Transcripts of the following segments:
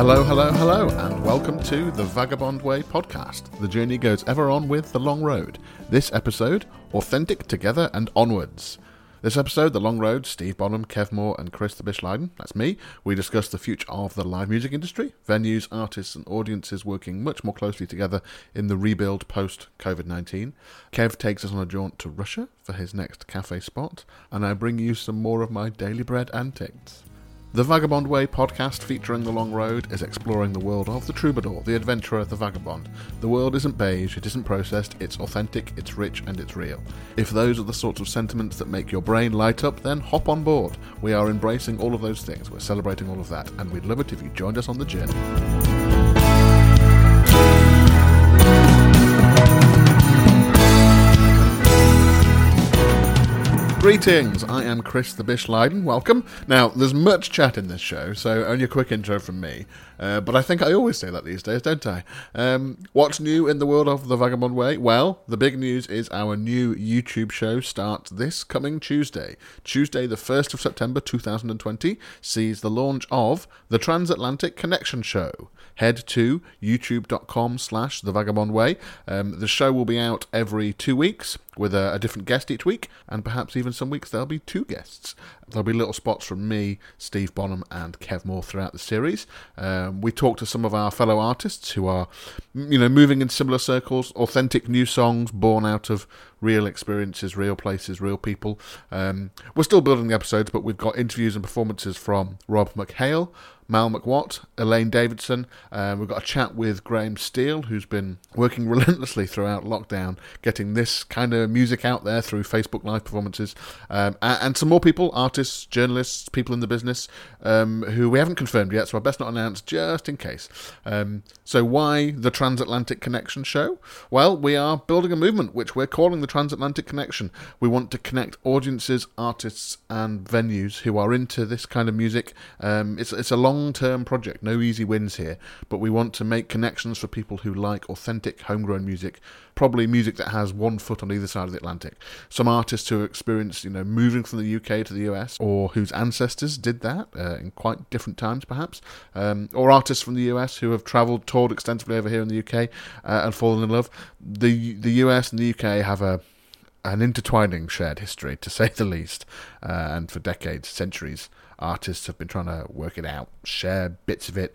Hello, hello, hello, and welcome to the Vagabond Way podcast. The journey goes ever on with the long road. This episode, Authentic Together and Onwards. This episode, The Long Road, Steve Bonham, Kev Moore, and Chris the Bish Lydon, that's me, we discuss the future of the live music industry, venues, artists, and audiences working much more closely together in the rebuild post COVID 19. Kev takes us on a jaunt to Russia for his next cafe spot, and I bring you some more of my daily bread antics. The Vagabond Way podcast featuring The Long Road is exploring the world of the troubadour, the adventurer, the vagabond. The world isn't beige, it isn't processed, it's authentic, it's rich, and it's real. If those are the sorts of sentiments that make your brain light up, then hop on board. We are embracing all of those things, we're celebrating all of that, and we'd love it if you joined us on the journey. Greetings, I am Chris the Bish Lydon. Welcome. Now, there's much chat in this show, so only a quick intro from me. Uh, but I think I always say that these days, don't I? Um, what's new in the world of the Vagabond Way? Well, the big news is our new YouTube show starts this coming Tuesday. Tuesday, the 1st of September 2020, sees the launch of the Transatlantic Connection Show head to youtube.com slash the vagabond way um, the show will be out every two weeks with a, a, different guest each week and perhaps even some weeks there'll be two guests there'll be little spots from me steve bonham and kev moore throughout the series. Um, we talk to some of our fellow artists who are you know moving in similar circles authentic new songs born out of real experiences real places real people um, we're still building the episodes but we've got interviews and performances from rob mchale Mal McWatt, Elaine Davidson. Um, we've got a chat with Graham Steele, who's been working relentlessly throughout lockdown, getting this kind of music out there through Facebook Live performances, um, and, and, some more people, artists, journalists, people in the business, um, who we haven't confirmed yet, so I best not announce just in case. Um, so, why the Transatlantic Connection show? Well, we are building a movement which we're calling the Transatlantic Connection. We want to connect audiences, artists, and venues who are into this kind of music. Um, it's, it's a long term project, no easy wins here, but we want to make connections for people who like authentic homegrown music, probably music that has one foot on either side of the Atlantic. Some artists who experienced, you know, moving from the UK to the US, or whose ancestors did that uh, in quite different times, perhaps, um, or artists from the US who have travelled, toured extensively over here in the UK uh, and fallen in love. The the US and the UK have a an intertwining shared history, to say the least, uh, and for decades, centuries artists have been trying to work it out, share bits of it,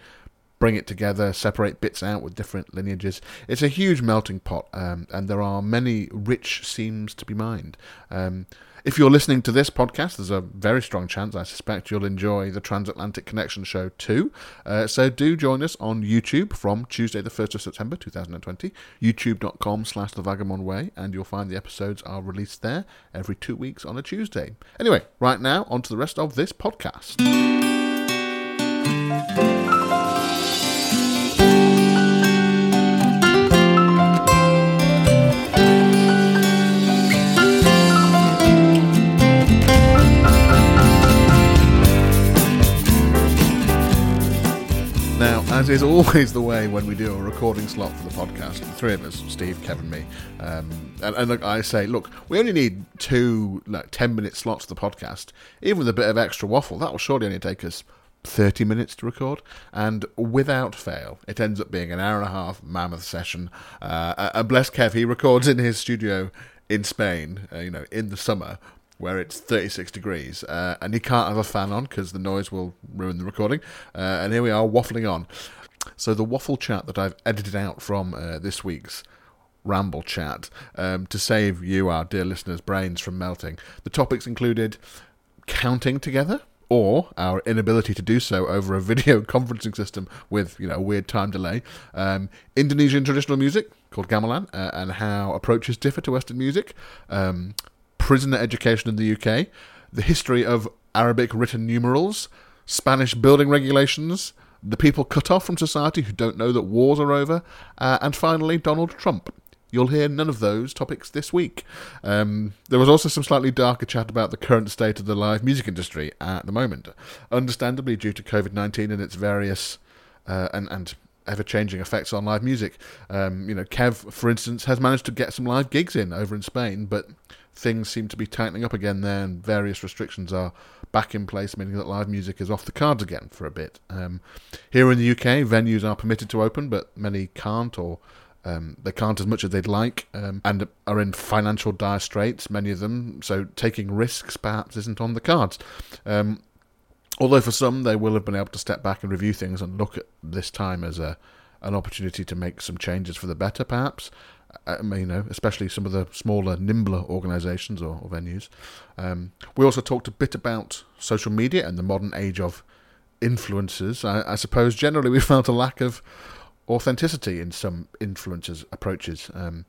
bring it together, separate bits out with different lineages. It's a huge melting pot, um, and there are many rich seams to be mined. Um, if you're listening to this podcast, there's a very strong chance I suspect you'll enjoy the Transatlantic Connection show too. Uh, so do join us on YouTube from Tuesday, the 1st of September 2020, youtube.com slash the Vagabond Way, and you'll find the episodes are released there every two weeks on a Tuesday. Anyway, right now, on to the rest of this podcast. As is always the way when we do a recording slot for the podcast, the three of us, Steve, Kevin, me, um, and, and look, I say, look, we only need two like ten minute slots for the podcast. Even with a bit of extra waffle, that will surely only take us 30 minutes to record, and without fail, it ends up being an hour and a half mammoth session. Uh, and bless Kev, he records in his studio in Spain, uh, you know, in the summer, where it's 36 degrees uh, and he can't have a fan on because the noise will ruin the recording. Uh, and here we are waffling on. So, the waffle chat that I've edited out from uh, this week's ramble chat um, to save you, our dear listeners' brains from melting. The topics included counting together. Or our inability to do so over a video conferencing system with, you know, a weird time delay. Um, Indonesian traditional music called gamelan uh, and how approaches differ to Western music. Um, prisoner education in the UK, the history of Arabic written numerals, Spanish building regulations, the people cut off from society who don't know that wars are over, uh, and finally, Donald Trump. You'll hear none of those topics this week. Um, there was also some slightly darker chat about the current state of the live music industry at the moment, understandably due to COVID 19 and its various uh, and, and ever changing effects on live music. Um, you know, Kev, for instance, has managed to get some live gigs in over in Spain, but things seem to be tightening up again there, and various restrictions are back in place, meaning that live music is off the cards again for a bit. Um, here in the UK, venues are permitted to open, but many can't, or um, they can't as much as they'd like, um, and are in financial dire straits, many of them. So taking risks perhaps isn't on the cards. Um, although for some, they will have been able to step back and review things and look at this time as a an opportunity to make some changes for the better, perhaps. I mean, you know, especially some of the smaller, nimbler organisations or, or, venues. Um, we also talked a bit about social media and the modern age of influencers. I, I suppose generally we felt a lack of authenticity in some influencers' approaches. Um,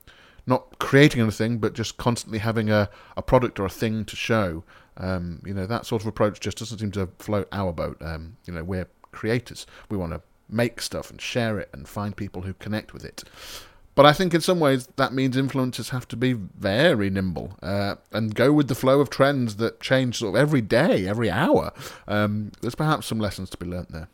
not creating anything, but just constantly having a, a product or a thing to show. Um, you know, that sort of approach just doesn't seem to float our boat. Um, you know, we're creators. We want to make stuff and share it and find people who connect with it. But I think in some ways that means influencers have to be very nimble uh, and go with the flow of trends that change sort of every day, every hour. Um, there's perhaps some lessons to be learnt there.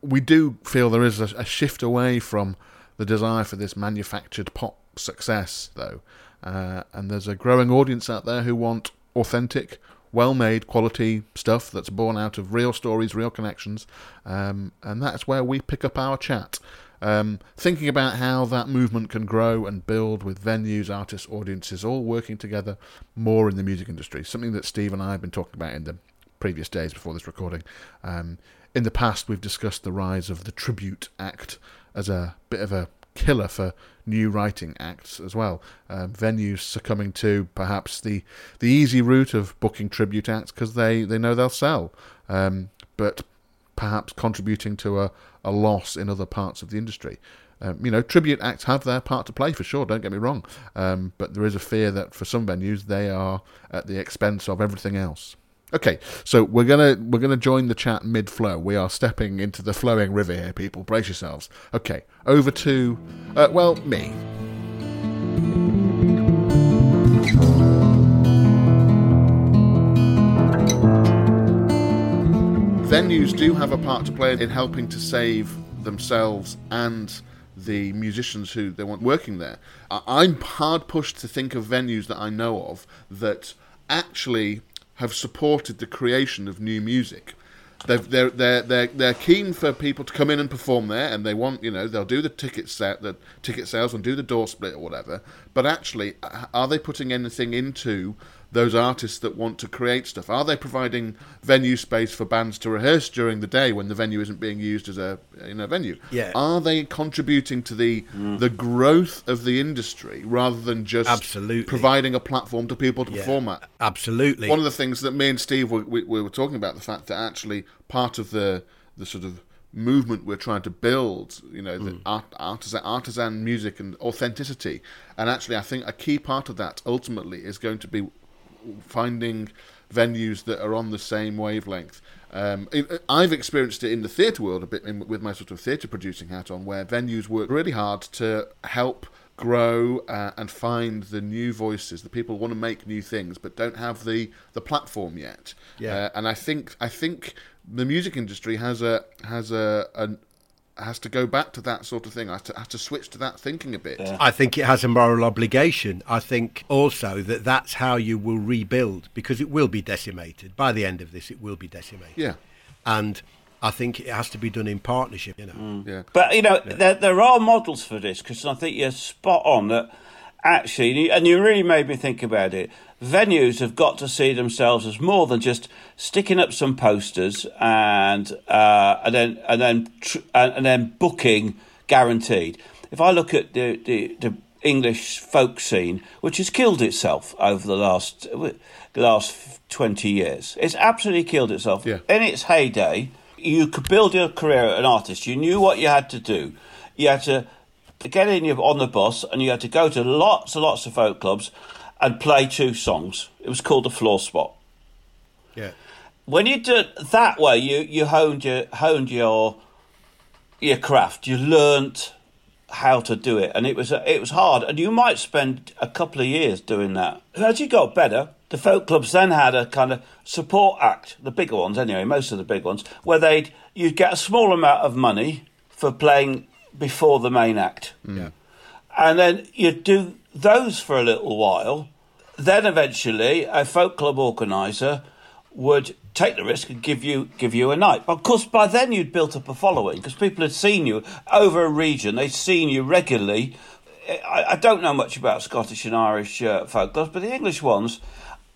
We do feel there is a, a shift away from the desire for this manufactured pop success, though. Uh, and there's a growing audience out there who want authentic, well made quality stuff that's born out of real stories, real connections. Um, and that's where we pick up our chat. Um, thinking about how that movement can grow and build with venues, artists, audiences all working together more in the music industry. Something that Steve and I have been talking about in the previous days before this recording. Um, in the past, we've discussed the rise of the Tribute Act as a bit of a killer for new writing acts as well. Um, venues succumbing to perhaps the the easy route of booking tribute acts because they, they know they'll sell, um, but perhaps contributing to a, a loss in other parts of the industry. Um, you know, tribute acts have their part to play for sure. Don't get me wrong, um, but there is a fear that for some venues they are at the expense of everything else. Okay, so we're gonna we're gonna join the chat mid flow. We are stepping into the flowing river here, people. Brace yourselves. Okay, over to uh, well me. venues do have a part to play in helping to save themselves and the musicians who they want working there. I'm hard pushed to think of venues that I know of that actually have supported the creation of new music. They're, they're, they're, they're, they're keen for people to come in and perform there, and they want, you know, they'll do the ticket set, the ticket sales, and do the door split or whatever. But actually, are they putting anything into those artists that want to create stuff? Are they providing venue space for bands to rehearse during the day when the venue isn't being used as a in a venue? Yeah. Are they contributing to the mm. the growth of the industry rather than just absolutely providing a platform to people to yeah, perform at? Absolutely. One of the things that me and Steve were, we, we were talking about the fact that actually part of the the sort of movement we're trying to build, you know, the mm. art, artisan, artisan music and authenticity. And actually, I think a key part of that ultimately is going to be finding venues that are on the same wavelength. Um, I've experienced it in the theatre world a bit in, with my sort of theatre producing hat on, where venues work really hard to help grow uh, and find the new voices. The people want to make new things, but don't have the the platform yet. Yeah. Uh, and I think I think the music industry has a has a, a has to go back to that sort of thing. Has to, has to switch to that thinking a bit. Yeah. I think it has a moral obligation. I think also that that's how you will rebuild because it will be decimated. By the end of this, it will be decimated. Yeah. And I think it has to be done in partnership, you know. Mm. Yeah. But, you know, yeah. there, there are models for this because I think you're spot on that actually, and you really made me think about it venues have got to see themselves as more than just sticking up some posters and uh, and then and then tr- and then booking guaranteed. If I look at the, the, the English folk scene, which has killed itself over the last the last twenty years, it's absolutely killed itself. Yeah. In its heyday, you could build your career as an artist. You knew what you had to do. You had to get in on the bus, and you had to go to lots and lots of folk clubs and play two songs. It was called the floor spot. Yeah. When you did that way, you you honed your honed your your craft. You learnt how to do it, and it was it was hard. And you might spend a couple of years doing that. As you got better, the folk clubs then had a kind of support act, the bigger ones anyway, most of the big ones, where they'd you'd get a small amount of money for playing before the main act. Mm. Yeah. And then you'd do those for a little while. Then eventually, a folk club organizer would take the risk and give you give you a night. Of course, by then you'd built up a following because people had seen you over a region. They'd seen you regularly. I, I don't know much about Scottish and Irish uh, folk clubs, but the English ones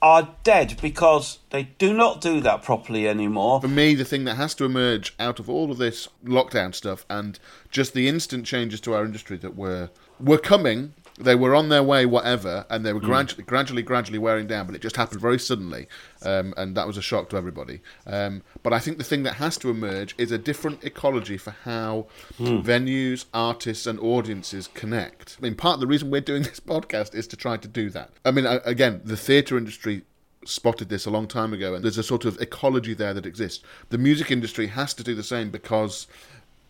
are dead because they do not do that properly anymore. For me, the thing that has to emerge out of all of this lockdown stuff and just the instant changes to our industry that were were coming, they were on their way, whatever, and they were gradually, gradually, gradually wearing down. But it just happened very suddenly, um, and that was a shock to everybody. Um, but I think the thing that has to emerge is a different ecology for how venues, artists, and audiences connect. I mean, part of the reason we're doing this podcast is to try to do that. I mean, again, the theatre industry spotted this a long time ago, and there's a sort of ecology there that exists. The music industry has to do the same because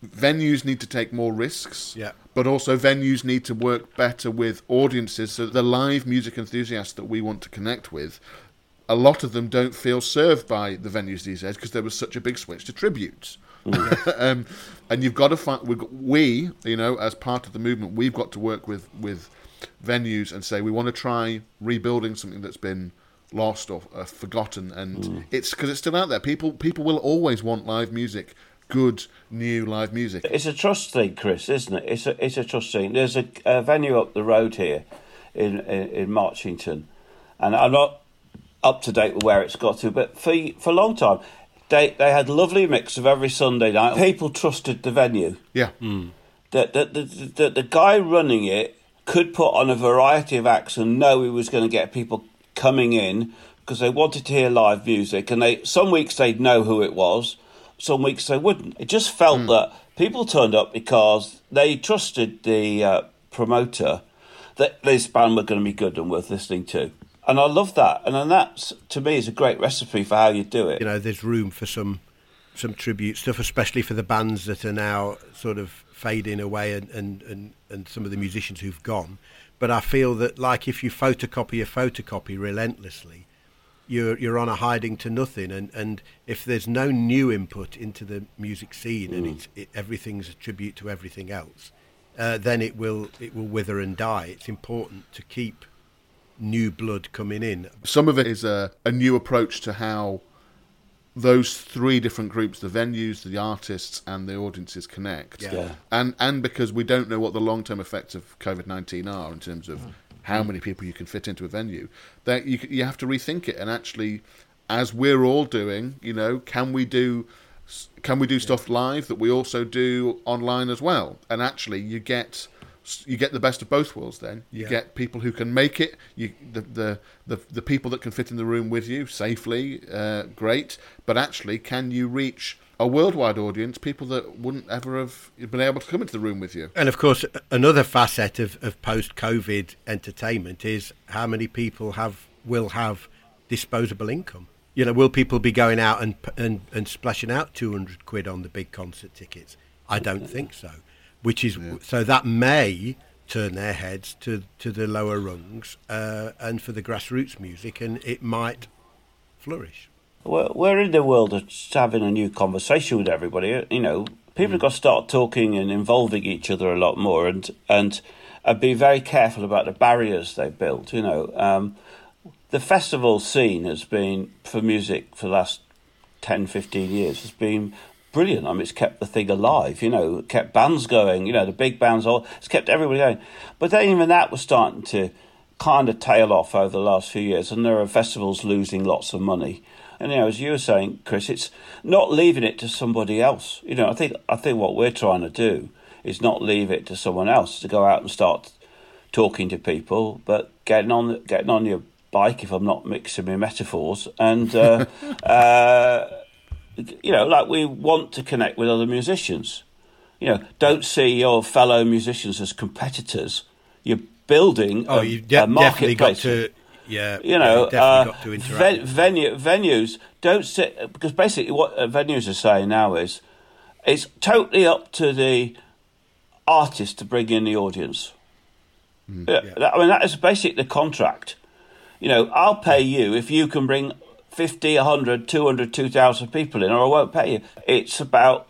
venues need to take more risks, Yeah. but also venues need to work better with audiences. So the live music enthusiasts that we want to connect with, a lot of them don't feel served by the venues these days because there was such a big switch to tributes. um, and you've got to find we, we, you know, as part of the movement, we've got to work with with venues and say we want to try rebuilding something that's been lost or uh, forgotten, and it's because it's still out there. People people will always want live music, good new live music. It's a trust thing, Chris, isn't it? It's a it's a trust thing. There's a, a venue up the road here in, in in Marchington, and I'm not up to date with where it's got to, but for for a long time, they they had a lovely mix of every Sunday night. People trusted the venue. Yeah, hmm. That the, the, the the guy running it could put on a variety of acts and know he was going to get people coming in because they wanted to hear live music, and they some weeks they'd know who it was, some weeks they wouldn't. It just felt that people turned up because they trusted the uh, promoter that this band were going to be good and worth listening to. And I love that, and then that's to me is a great recipe for how you do it. you know, there's room for some some tribute stuff, especially for the bands that are now sort of fading away and, and, and, and some of the musicians who've gone. But I feel that, like, if you photocopy a photocopy relentlessly, you're you're on a hiding to nothing. And, and if there's no new input into the music scene and it's it, everything's a tribute to everything else, uh, then it will it will wither and die. It's important to keep new blood coming in. some of it is a, a new approach to how those three different groups the venues the artists and the audiences connect Yeah. Yeah. and and because we don't know what the long-term effects of covid-19 are in terms of how many people you can fit into a venue that you, you have to rethink it. And actually as we're all doing you know can we do can we do stuff live that we also do online as well? And actually you get you get the best of both worlds then. You Yeah. get people who can make it. You the, the the the people that can fit in the room with you safely uh, great. But actually can you reach a worldwide audience people that wouldn't ever have been able to come into the room with you And of course, another facet of, of post-COVID entertainment is how many people have will have disposable income. You know, will people be going out and and, and splashing out two hundred quid on the big concert tickets? I don't think so. Which is so that may turn their heads to to the lower rungs uh, and for the grassroots music, and it might flourish. We're, we're in the world of having a new conversation with everybody. You know, people have got to start talking and involving each other a lot more, and and and be very careful about the barriers they built. You know, um, the festival scene has been for music for the last 10, 15 years has been brilliant. I mean, it's kept the thing alive. You know, kept bands going. You know, the big bands all. It's kept everybody going. But then even that was starting to kind of tail off over the last few years, and there are festivals losing lots of money. And you know, as you were saying, Chris, it's not leaving it to somebody else. You know, I think I think what we're trying to do is not leave it to someone else to go out and start talking to people, but getting on getting on your bike, if I'm not mixing my metaphors, and uh, uh, you know, like we want to connect with other musicians. You know, don't see your fellow musicians as competitors. You're building Oh, a, you de- definitely got to, yeah, you know, yeah, definitely uh, got to interact. ven- venue, venues don't sit because basically what uh, venues are saying now is it's totally up to the artist to bring in the audience. Yeah, that- I mean that is basically the contract. You know, I'll pay you if you can bring 50, 100, 200, 2,000 people in, or I won't pay you. It's about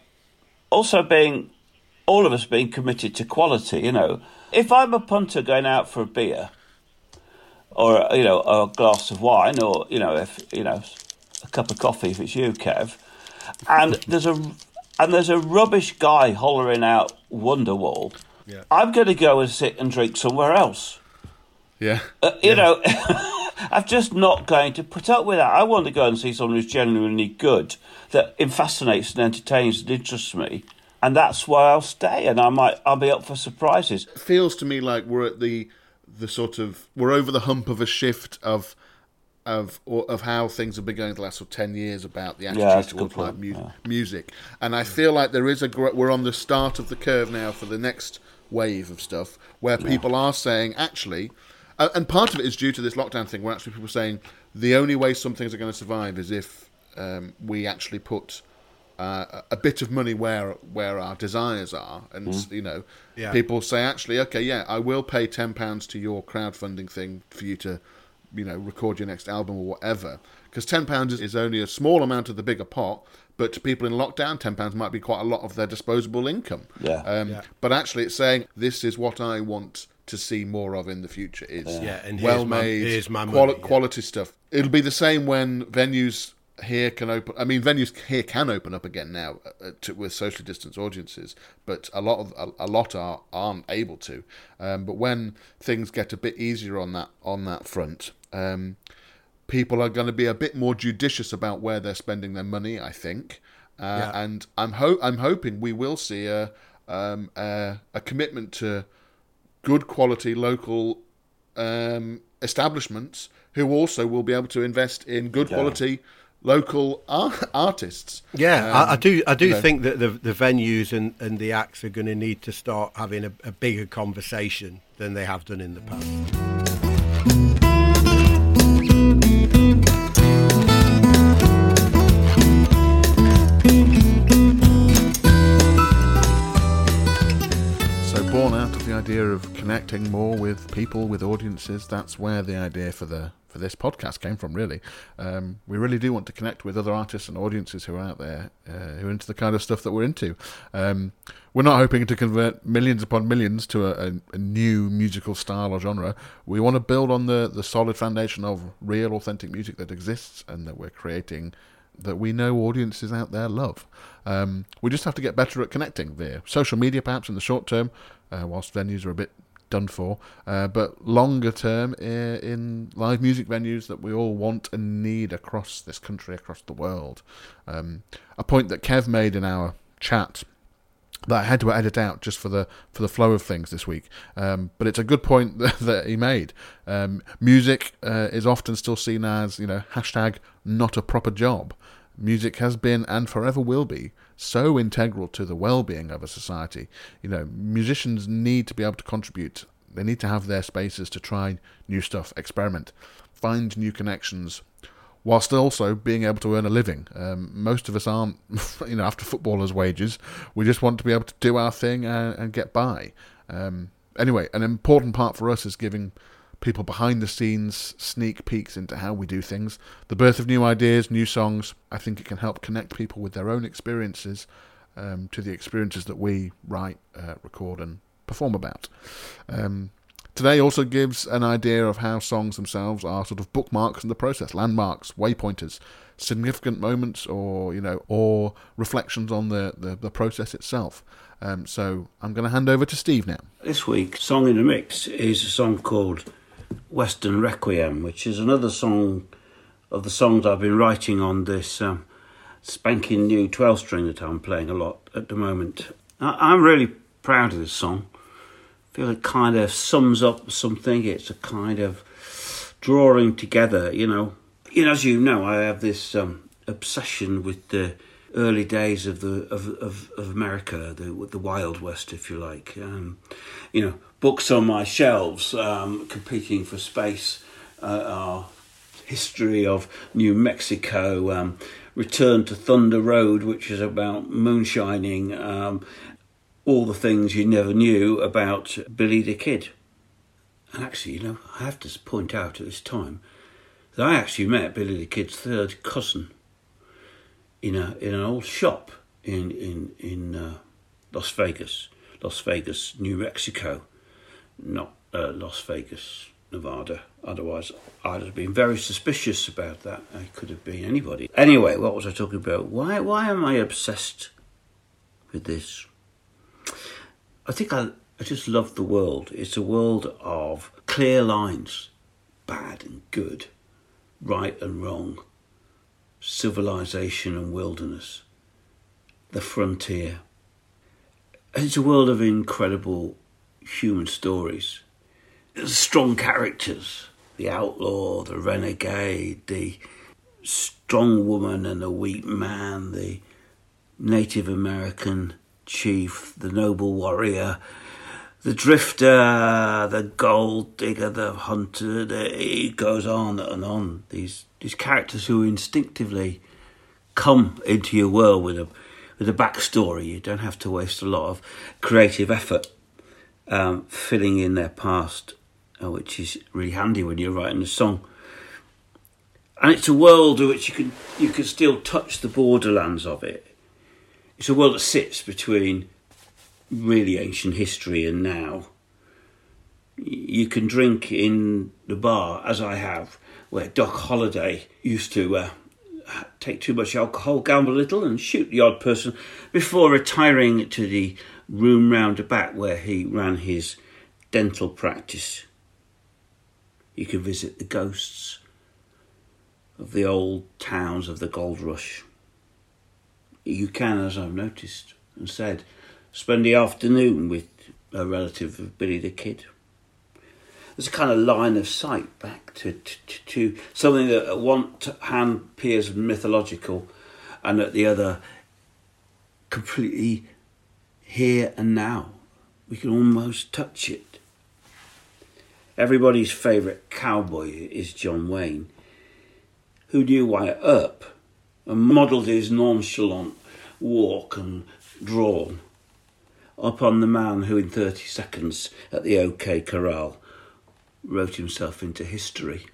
also being all of us being committed to quality. You know, if I'm a punter going out for a beer, or you know, a glass of wine, or you know, if you know, a cup of coffee if it's you, Kev, and there's a and there's a rubbish guy hollering out Wonderwall. Yeah. I'm going to go and sit and drink somewhere else. Yeah. Uh, you know, I'm just not going to put up with that. I want to go and see someone who's genuinely good, that fascinates and entertains and interests me, and that's why I'll stay. And I might, I'll be up for surprises. It feels to me like we're at the the sort of we're over the hump of a shift of of or, of how things have been going the last sort of ten years about the attitude good towards like mu- yeah. music, and I feel like there is a gr- we're on the start of the curve now for the next wave of stuff where people are saying actually, uh, and part of it is due to this lockdown thing where actually people are saying the only way some things are going to survive is if um, we actually put uh, a bit of money where where our desires are, and Mm. you know, Yeah. people say actually, okay, yeah, I will pay ten pounds to your crowdfunding thing for you to, you know, record your next album or whatever, because ten pounds is, is only a small amount of the bigger pot. But to people in lockdown, ten pounds might be quite a lot of their disposable income. Yeah. Um, Yeah. But actually, it's saying this is what I want to see more of in the future. Is Yeah, and well made here's my quali- money, yeah. quality stuff. It'll be the same when venues here can open. I mean, venues here can open up again now uh, to, with socially distanced audiences, but a lot of a, a lot are aren't able to. Um, but when things get a bit easier on that on that front. Um, People are going to be a bit more judicious about where they're spending their money, I think, uh, Yeah. and I'm ho- I'm hoping we will see a um, a, a commitment to good quality local um, establishments who also will be able to invest in good quality local ar- artists. Yeah, Um, I, I do. I do you know. think that the the venues and, and the acts are going to need to start having a, a bigger conversation than they have done in the past. Idea of connecting more with people, with audiences, that's where the idea for the for this podcast came from. Really, um, we really do want to connect with other artists and audiences who are out there uh, who are into the kind of stuff that we're into. Um, we're not hoping to convert millions upon millions to a, a, a new musical style or genre. We want to build on the the solid foundation of real, authentic music that exists and that we're creating that we know audiences out there love. Um, we just have to get better at connecting via social media, perhaps in the short term, uh, whilst venues are a bit done for. Uh, but longer term, in live music venues that we all want and need across this country, across the world. Um, a point that Kev made in our chat that I had to edit out just for the for the flow of things this week. Um, but it's a good point that, he made. Um, music uh, is often still seen as you know hashtag not a proper job. Music has been and forever will be so integral to the well-being of a society. You know, musicians need to be able to contribute. They need to have their spaces to try new stuff, experiment, find new connections, whilst also being able to earn a living. Um, most of us aren't, you know, after footballers' wages. We just want to be able to do our thing and, and get by. Um, anyway, an important part for us is giving people behind the scenes sneak peeks into how we do things. The birth of new ideas, new songs. I think it can help connect people with their own experiences um, to the experiences that we write, uh, record, and perform about. Um, Today also gives an idea of how songs themselves are sort of bookmarks in the process, landmarks, waypointers, significant moments, or you know, or reflections on the the, the process itself. Um, so I'm going to hand over to Steve now. This week, song in the mix is a song called Western Requiem, which is another song of the songs I've been writing on this um, spanking new 12 string that I'm playing a lot at the moment. I- I'm really proud of this song. Feel it kind of sums up something. It's a kind of drawing together, you know. You know, as you know, I have this um, obsession with the early days of the of of, of America, the the Wild West, if you like. Um, you know, books on my shelves, um, competing for space, uh, are history of New Mexico, um, Return to Thunder Road, which is about moonshining, um, all the things you never knew about Billy the Kid. And actually, you know, I have to point out at this time that I actually met Billy the Kid's third cousin in a in an old shop in in in uh, Las Vegas. Las Vegas, New Mexico, not uh, Las Vegas, Nevada. Otherwise, I'd have been very suspicious about that. I could have been anybody. Anyway, what was I talking about? Why, why am I obsessed with this? I think I, I just love the world. It's a world of clear lines, bad and good, right and wrong, civilization and wilderness, the frontier. It's a world of incredible human stories, strong characters, the outlaw, the renegade, the strong woman and the weak man, the Native American chief, the noble warrior, the drifter, the gold digger, the hunter. It goes on and on. These these characters who instinctively come into your world with a with a backstory. You don't have to waste a lot of creative effort um, filling in their past, uh, which is really handy when you're writing a song. And it's a world in which you can you can still touch the borderlands of it. It's a world that sits between really ancient history and now. You can drink in the bar, as I have, where Doc Holliday used to uh, take too much alcohol, gamble a little, and shoot the odd person before retiring to the room round the back where he ran his dental practice. You can visit the ghosts of the old towns of the gold rush. You can, as I've noticed and said, spend the afternoon with a relative of Billy the Kid. There's a kind of line of sight back to, to, to something that at one hand appears mythological and at the other completely here and now. We can almost touch it. Everybody's favourite cowboy is John Wayne, who knew Earp and modelled his nonchalant walk and drawl upon the man who, in 30 seconds at the OK Corral, wrote himself into history.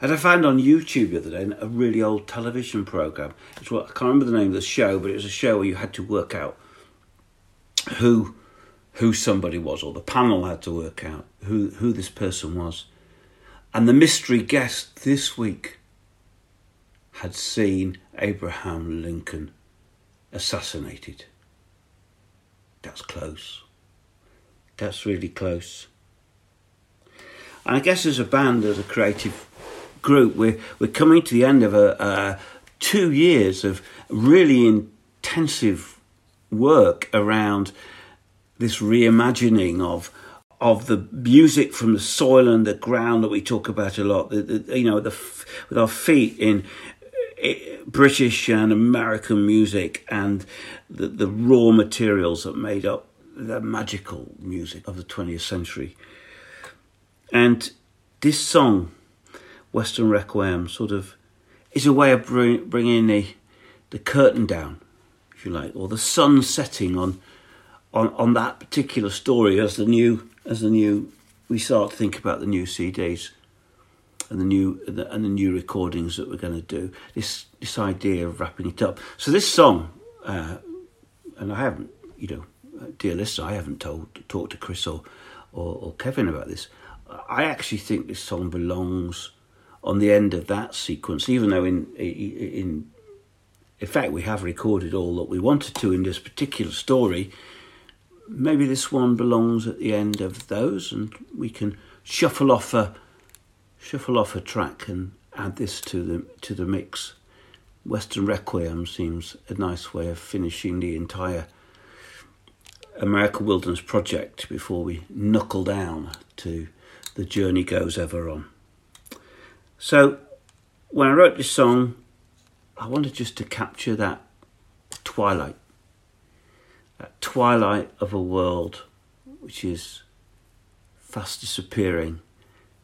And I found on YouTube the other day a really old television program. It's what I can't remember the name of the show, but it was a show where you had to work out who who somebody was, or the panel had to work out who who this person was. And the mystery guest this week had seen Abraham Lincoln assassinated. That's close. That's really close. And I guess as a band, as a creative group, we're, we're coming to the end of a, uh, two years of really intensive work around this reimagining of of the music from the soil and the ground that we talk about a lot. The, the, you know, the, with our feet in British and American music and the, the raw materials that made up the magical music of the 20th century. And this song, Western Requiem, sort of is a way of bring, bringing the, the curtain down, if you like, or the sun setting on, on, on that particular story as the new, as the new, we start to think about the new CDs and the new and the new recordings that we're going to do. This this idea of wrapping it up. So this song, uh, and I haven't, you know, dear listener, I haven't told talked to Chris or, or, or Kevin about this. I actually think this song belongs on the end of that sequence, even though in in in fact we have recorded all that we wanted to in this particular story. Maybe this one belongs at the end of those, and we can shuffle off a shuffle off a track and add this to the to the mix. Western Requiem seems a nice way of finishing the entire American Wilderness project before we knuckle down to the journey goes ever on. So when I wrote this song, I wanted just to capture that twilight, that twilight of a world which is fast disappearing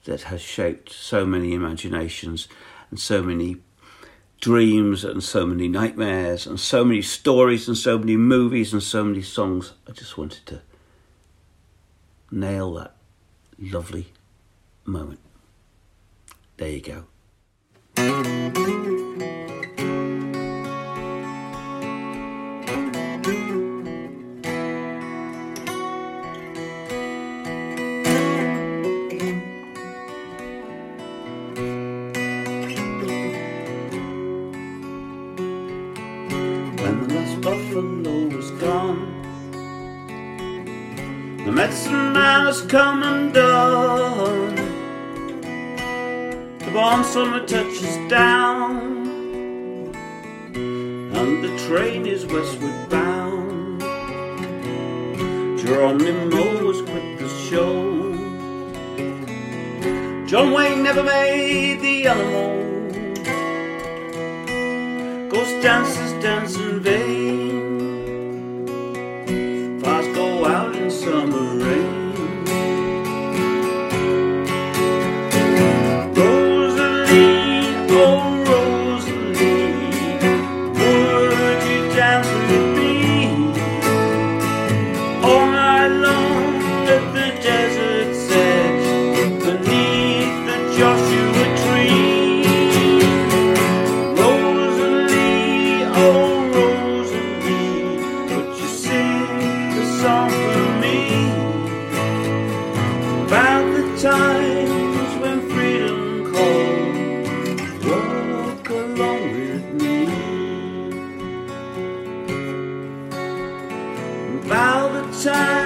that has shaped so many imaginations and so many dreams and so many nightmares and so many stories and so many movies and so many songs. I just wanted to nail that lovely moment. There you go. buffalo was gone. The medicine man has come and gone. The bomb summer touches down, and the train is westward bound. Geronimo was quit the show. John Wayne never made the Alamo. Ghost dances dance in vain. Time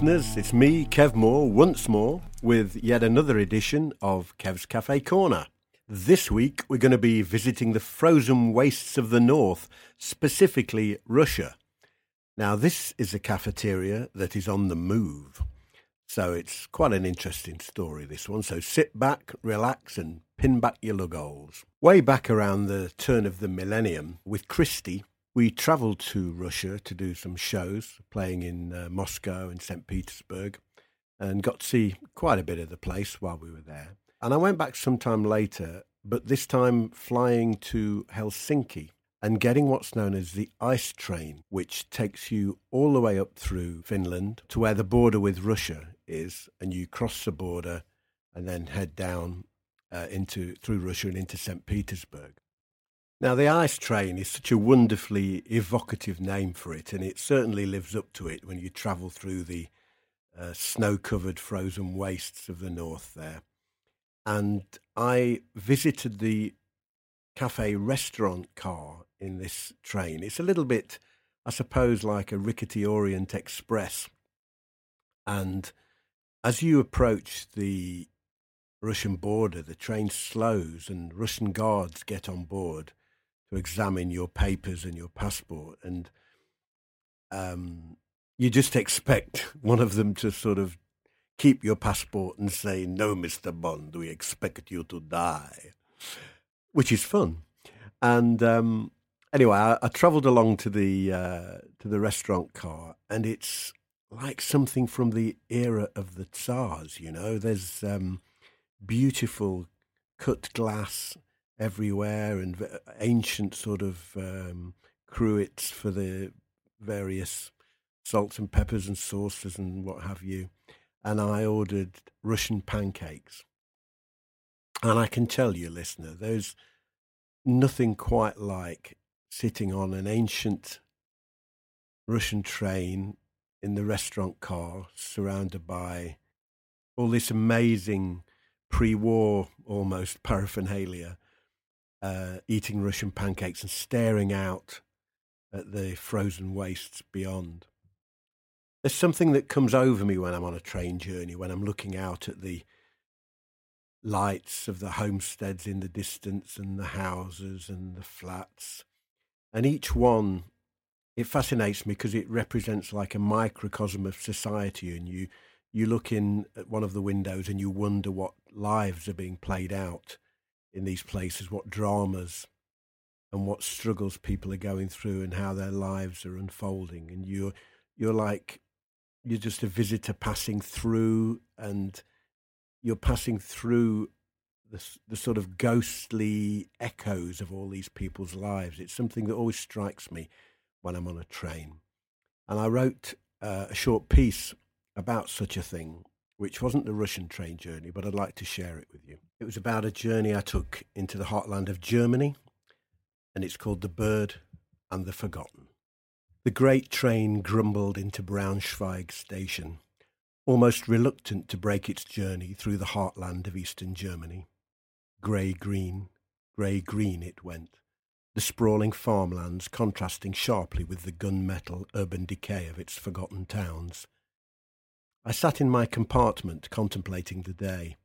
listeners. It's me, Kev Moore, once more with yet another edition of Kev's Cafe Corner. This week, we're going to be visiting the frozen wastes of the north, specifically Russia. Now, this is a cafeteria that is on the move. So it's quite an interesting story, this one. So sit back, relax, and pin back your lugholes. Way back around the turn of the millennium, with Christie, we travelled to Russia to do some shows, playing in uh, Moscow and St. Petersburg, and got to see quite a bit of the place while we were there. And I went back some time later, but this time flying to Helsinki and getting what's known as the ice train, which takes you all the way up through Finland to where the border with Russia is, and you cross the border and then head down uh, into through Russia and into St. Petersburg. Now, the ice train is such a wonderfully evocative name for it, and it certainly lives up to it when you travel through the uh, snow covered frozen wastes of the north there. And I visited the cafe restaurant car in this train. It's a little bit, I suppose, like a rickety Orient Express. And as you approach the Russian border, the train slows and Russian guards get on board to examine your papers and your passport. And um, you just expect one of them to sort of keep your passport and say, No, Mr. Bond, we expect you to die, which is fun. And um, anyway, I, I travelled along to the uh, to the restaurant car, and it's like something from the era of the Tsars. You know, there's um, beautiful cut glass everywhere and ancient sort of um, cruets for the various salts and peppers and sauces and what have you. And I ordered Russian pancakes. And I can tell you, listener, there's nothing quite like sitting on an ancient Russian train in the restaurant car, surrounded by all this amazing pre war almost paraphernalia, uh, eating Russian pancakes and staring out at the frozen wastes beyond. There's something that comes over me when I'm on a train journey, when I'm looking out at the lights of the homesteads in the distance and the houses and the flats. And each one, it fascinates me because it represents like a microcosm of society. And you, you look in at one of the windows and you wonder what lives are being played out in these places, what dramas and what struggles people are going through and how their lives are unfolding. And you're, you're like, you're just a visitor passing through and you're passing through the, the sort of ghostly echoes of all these people's lives. It's something that always strikes me when I'm on a train. And I wrote uh, a short piece about such a thing, which wasn't the Russian train journey, but I'd like to share it with you. It was about a journey I took into the heartland of Germany, and it's called The Bird and the Forgotten. The great train grumbled into Braunschweig station almost reluctant to break its journey through the heartland of eastern Germany. Grey green, grey green it went, the sprawling farmlands contrasting sharply with the gunmetal urban decay of its forgotten towns. I sat in my compartment contemplating the day,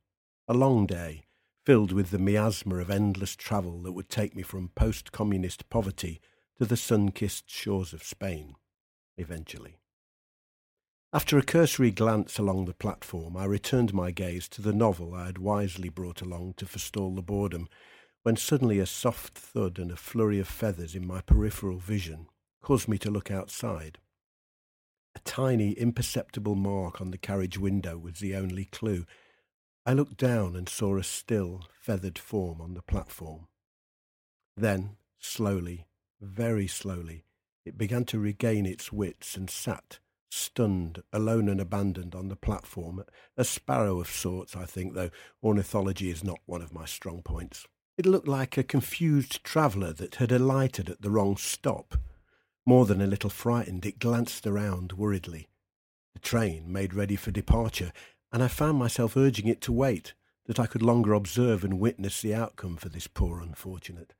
a long day, filled with the miasma of endless travel that would take me from post communist poverty to the sun kissed shores of Spain, eventually. After a cursory glance along the platform, I returned my gaze to the novel I had wisely brought along to forestall the boredom, when suddenly a soft thud and a flurry of feathers in my peripheral vision caused me to look outside. A tiny, imperceptible mark on the carriage window was the only clue. I looked down and saw a still, feathered form on the platform. Then, slowly, very slowly, it began to regain its wits and sat, stunned, alone and abandoned on the platform. A sparrow of sorts, I think, though ornithology is not one of my strong points. It looked like a confused traveller that had alighted at the wrong stop. More than a little frightened, it glanced around worriedly. The train made ready for departure, and I found myself urging it to wait, that I could longer observe and witness the outcome for this poor unfortunate.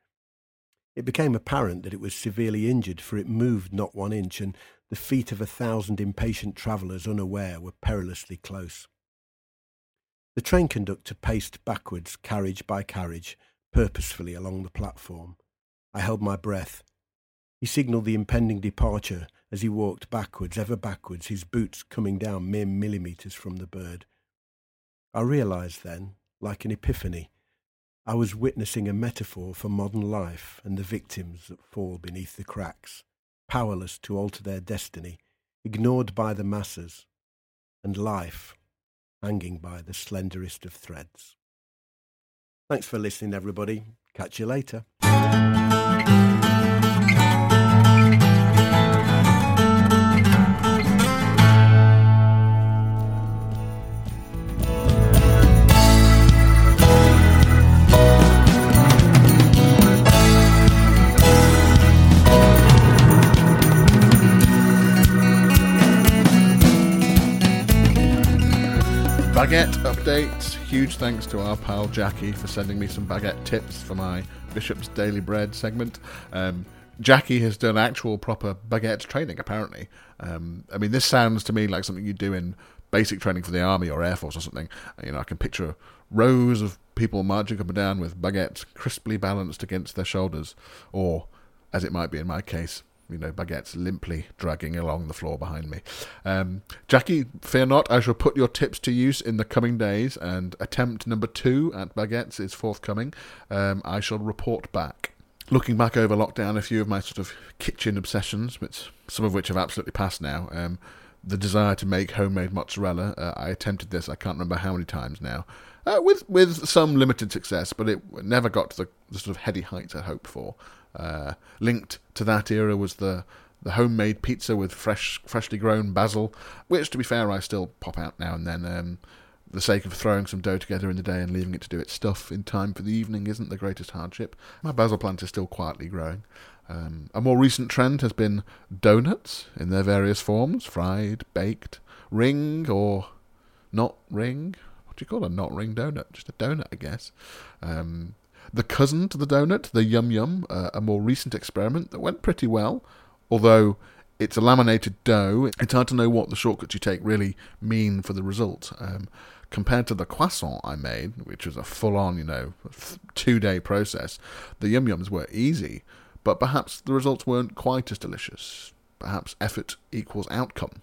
It became apparent that it was severely injured, for it moved not one inch, and the feet of a thousand impatient travellers unaware were perilously close. The train conductor paced backwards, carriage by carriage, purposefully along the platform. I held my breath. He signalled the impending departure as he walked backwards, ever backwards, his boots coming down mere millimetres from the bird. I realised then, like an epiphany, I was witnessing a metaphor for modern life and the victims that fall beneath the cracks powerless to alter their destiny, ignored by the masses, and life hanging by the slenderest of threads. Thanks for listening, everybody. Catch you later. Baguette updates. Huge thanks to our pal Jackie for sending me some baguette tips for my Bishop's Daily Bread segment. Um, Jackie has done actual proper baguette training, apparently. Um, I mean, this sounds to me like something you do in basic training for the army or air force or something. You know, I can picture rows of people marching up and down with baguettes crisply balanced against their shoulders, or, as it might be in my case, you know, baguettes limply dragging along the floor behind me. Um, Jackie, fear not, I shall put your tips to use in the coming days, and attempt number two at baguettes is forthcoming. Um, I shall report back. Looking back over lockdown, a few of my sort of kitchen obsessions, which some of which have absolutely passed now. Um, the desire to make homemade mozzarella. Uh, I attempted this. I can't remember how many times now, uh, with with some limited success, but it never got to the, the sort of heady heights I hoped for. Uh, linked to that era was the the homemade pizza with fresh, freshly grown basil, which, to be fair, I still pop out now and then. Um, the sake of throwing some dough together in the day and leaving it to do its stuff in time for the evening isn't the greatest hardship. My basil plant is still quietly growing. Um, a more recent trend has been donuts in their various forms fried, baked, ring, or not ring. What do you call a not ring donut? Just a donut, I guess. Um, the cousin to the donut, the Yum Yum, uh, a more recent experiment that went pretty well, although it's a laminated dough. It's hard to know what the shortcuts you take really mean for the result. Um, compared to the croissant I made, which was a full on, you know, two day process, the Yum Yums were easy but perhaps the results weren't quite as delicious. Perhaps effort equals outcome.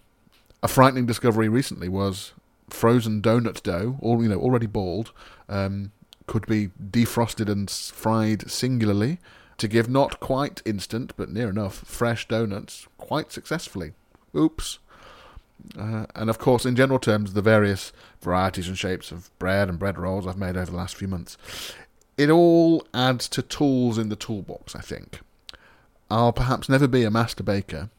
A frightening discovery recently was frozen donut dough, all you know, already balled, um, could be defrosted and fried singularly to give not quite instant, but near enough, fresh donuts quite successfully. Oops. Uh, and of course, in general terms, the various varieties and shapes of bread and bread rolls I've made over the last few months, it all adds to tools in the toolbox, I think. I'll perhaps never be a master baker,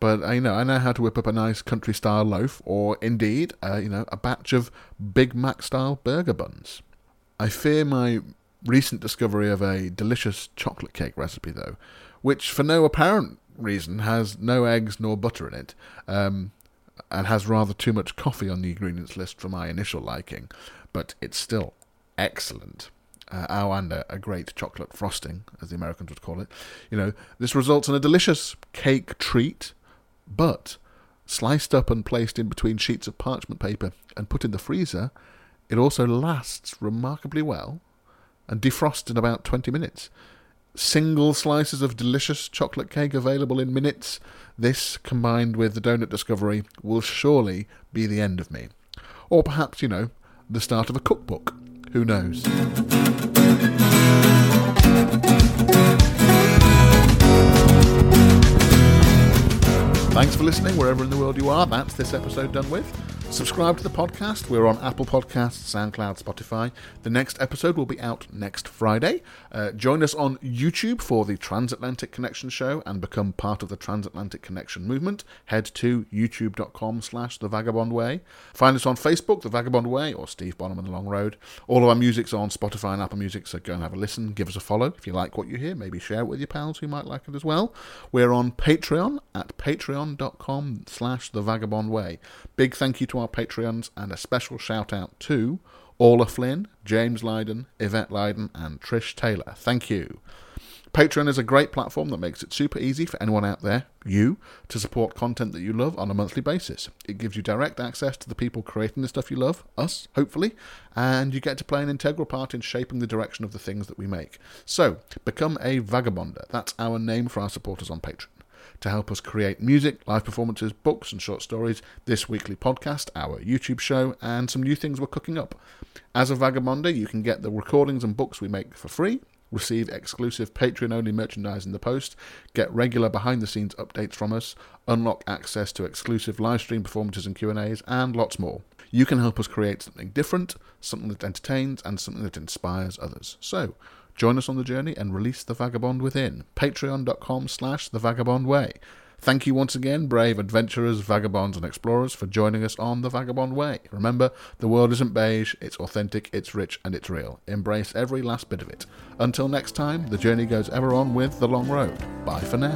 but I you know I know how to whip up a nice country style loaf, or indeed, uh, you know, a batch of Big Mac style burger buns. I fear my recent discovery of a delicious chocolate cake recipe, though, which for no apparent reason has no eggs nor butter in it, um, and has rather too much coffee on the ingredients list for my initial liking, but it's still excellent uh, oh, and a, a, great chocolate frosting, as the Americans would call it. You know, this results in a delicious cake treat, but sliced up and placed in between sheets of parchment paper and put in the freezer, it also lasts remarkably well and defrosts in about 20 minutes. Single slices of delicious chocolate cake available in minutes. This, combined with the donut discovery, will surely be the end of me. Or perhaps, you know, the start of a cookbook. Who knows? Thanks for listening wherever in the world you are. That's this episode done with. Subscribe to the podcast. We're on Apple Podcasts, SoundCloud, Spotify. The next episode will be out next Friday. Uh, join us on YouTube for the Transatlantic Connection show and become part of the Transatlantic Connection movement. Head to youtube.com slash The Vagabond Way. Find us on Facebook, The Vagabond Way, or Steve Bonham and the Long Road. All of our music's on Spotify and Apple Music, so go and have a listen. Give us a follow if you like what you hear. Maybe share it with your pals who might like it as well. We're on Patreon at patreon.com slash The Vagabond Way. Big thank you to our Patreons and a special shout out to Orla Flynn, James Lydon, Yvette Lydon, and Trish Taylor. Thank you. Patreon is a great platform that makes it super easy for anyone out there, you, to support content that you love on a monthly basis. It gives you direct access to the people creating the stuff you love, us, hopefully, and you get to play an integral part in shaping the direction of the things that we make. So, become a vagabonder. That's our name for our supporters on Patreon to help us create music, live performances, books, and short stories, this weekly podcast, our YouTube show, and some new things we're cooking up. As a Vagabonder, you can get the recordings and books we make for free, receive exclusive Patreon only merchandise in the post, get regular behind the scenes updates from us, unlock access to exclusive live stream performances and Q&As, and lots more. You can help us create something different, something that entertains, and something that inspires others. So, Join us on the journey and release the vagabond within. Patreon.com slash the vagabond way. Thank you once again, brave adventurers, vagabonds, and explorers, for joining us on the Vagabond Way. Remember, the world isn't beige, it's authentic, it's rich, and it's real. Embrace every last bit of it. Until next time, the journey goes ever on with the long road. Bye for now.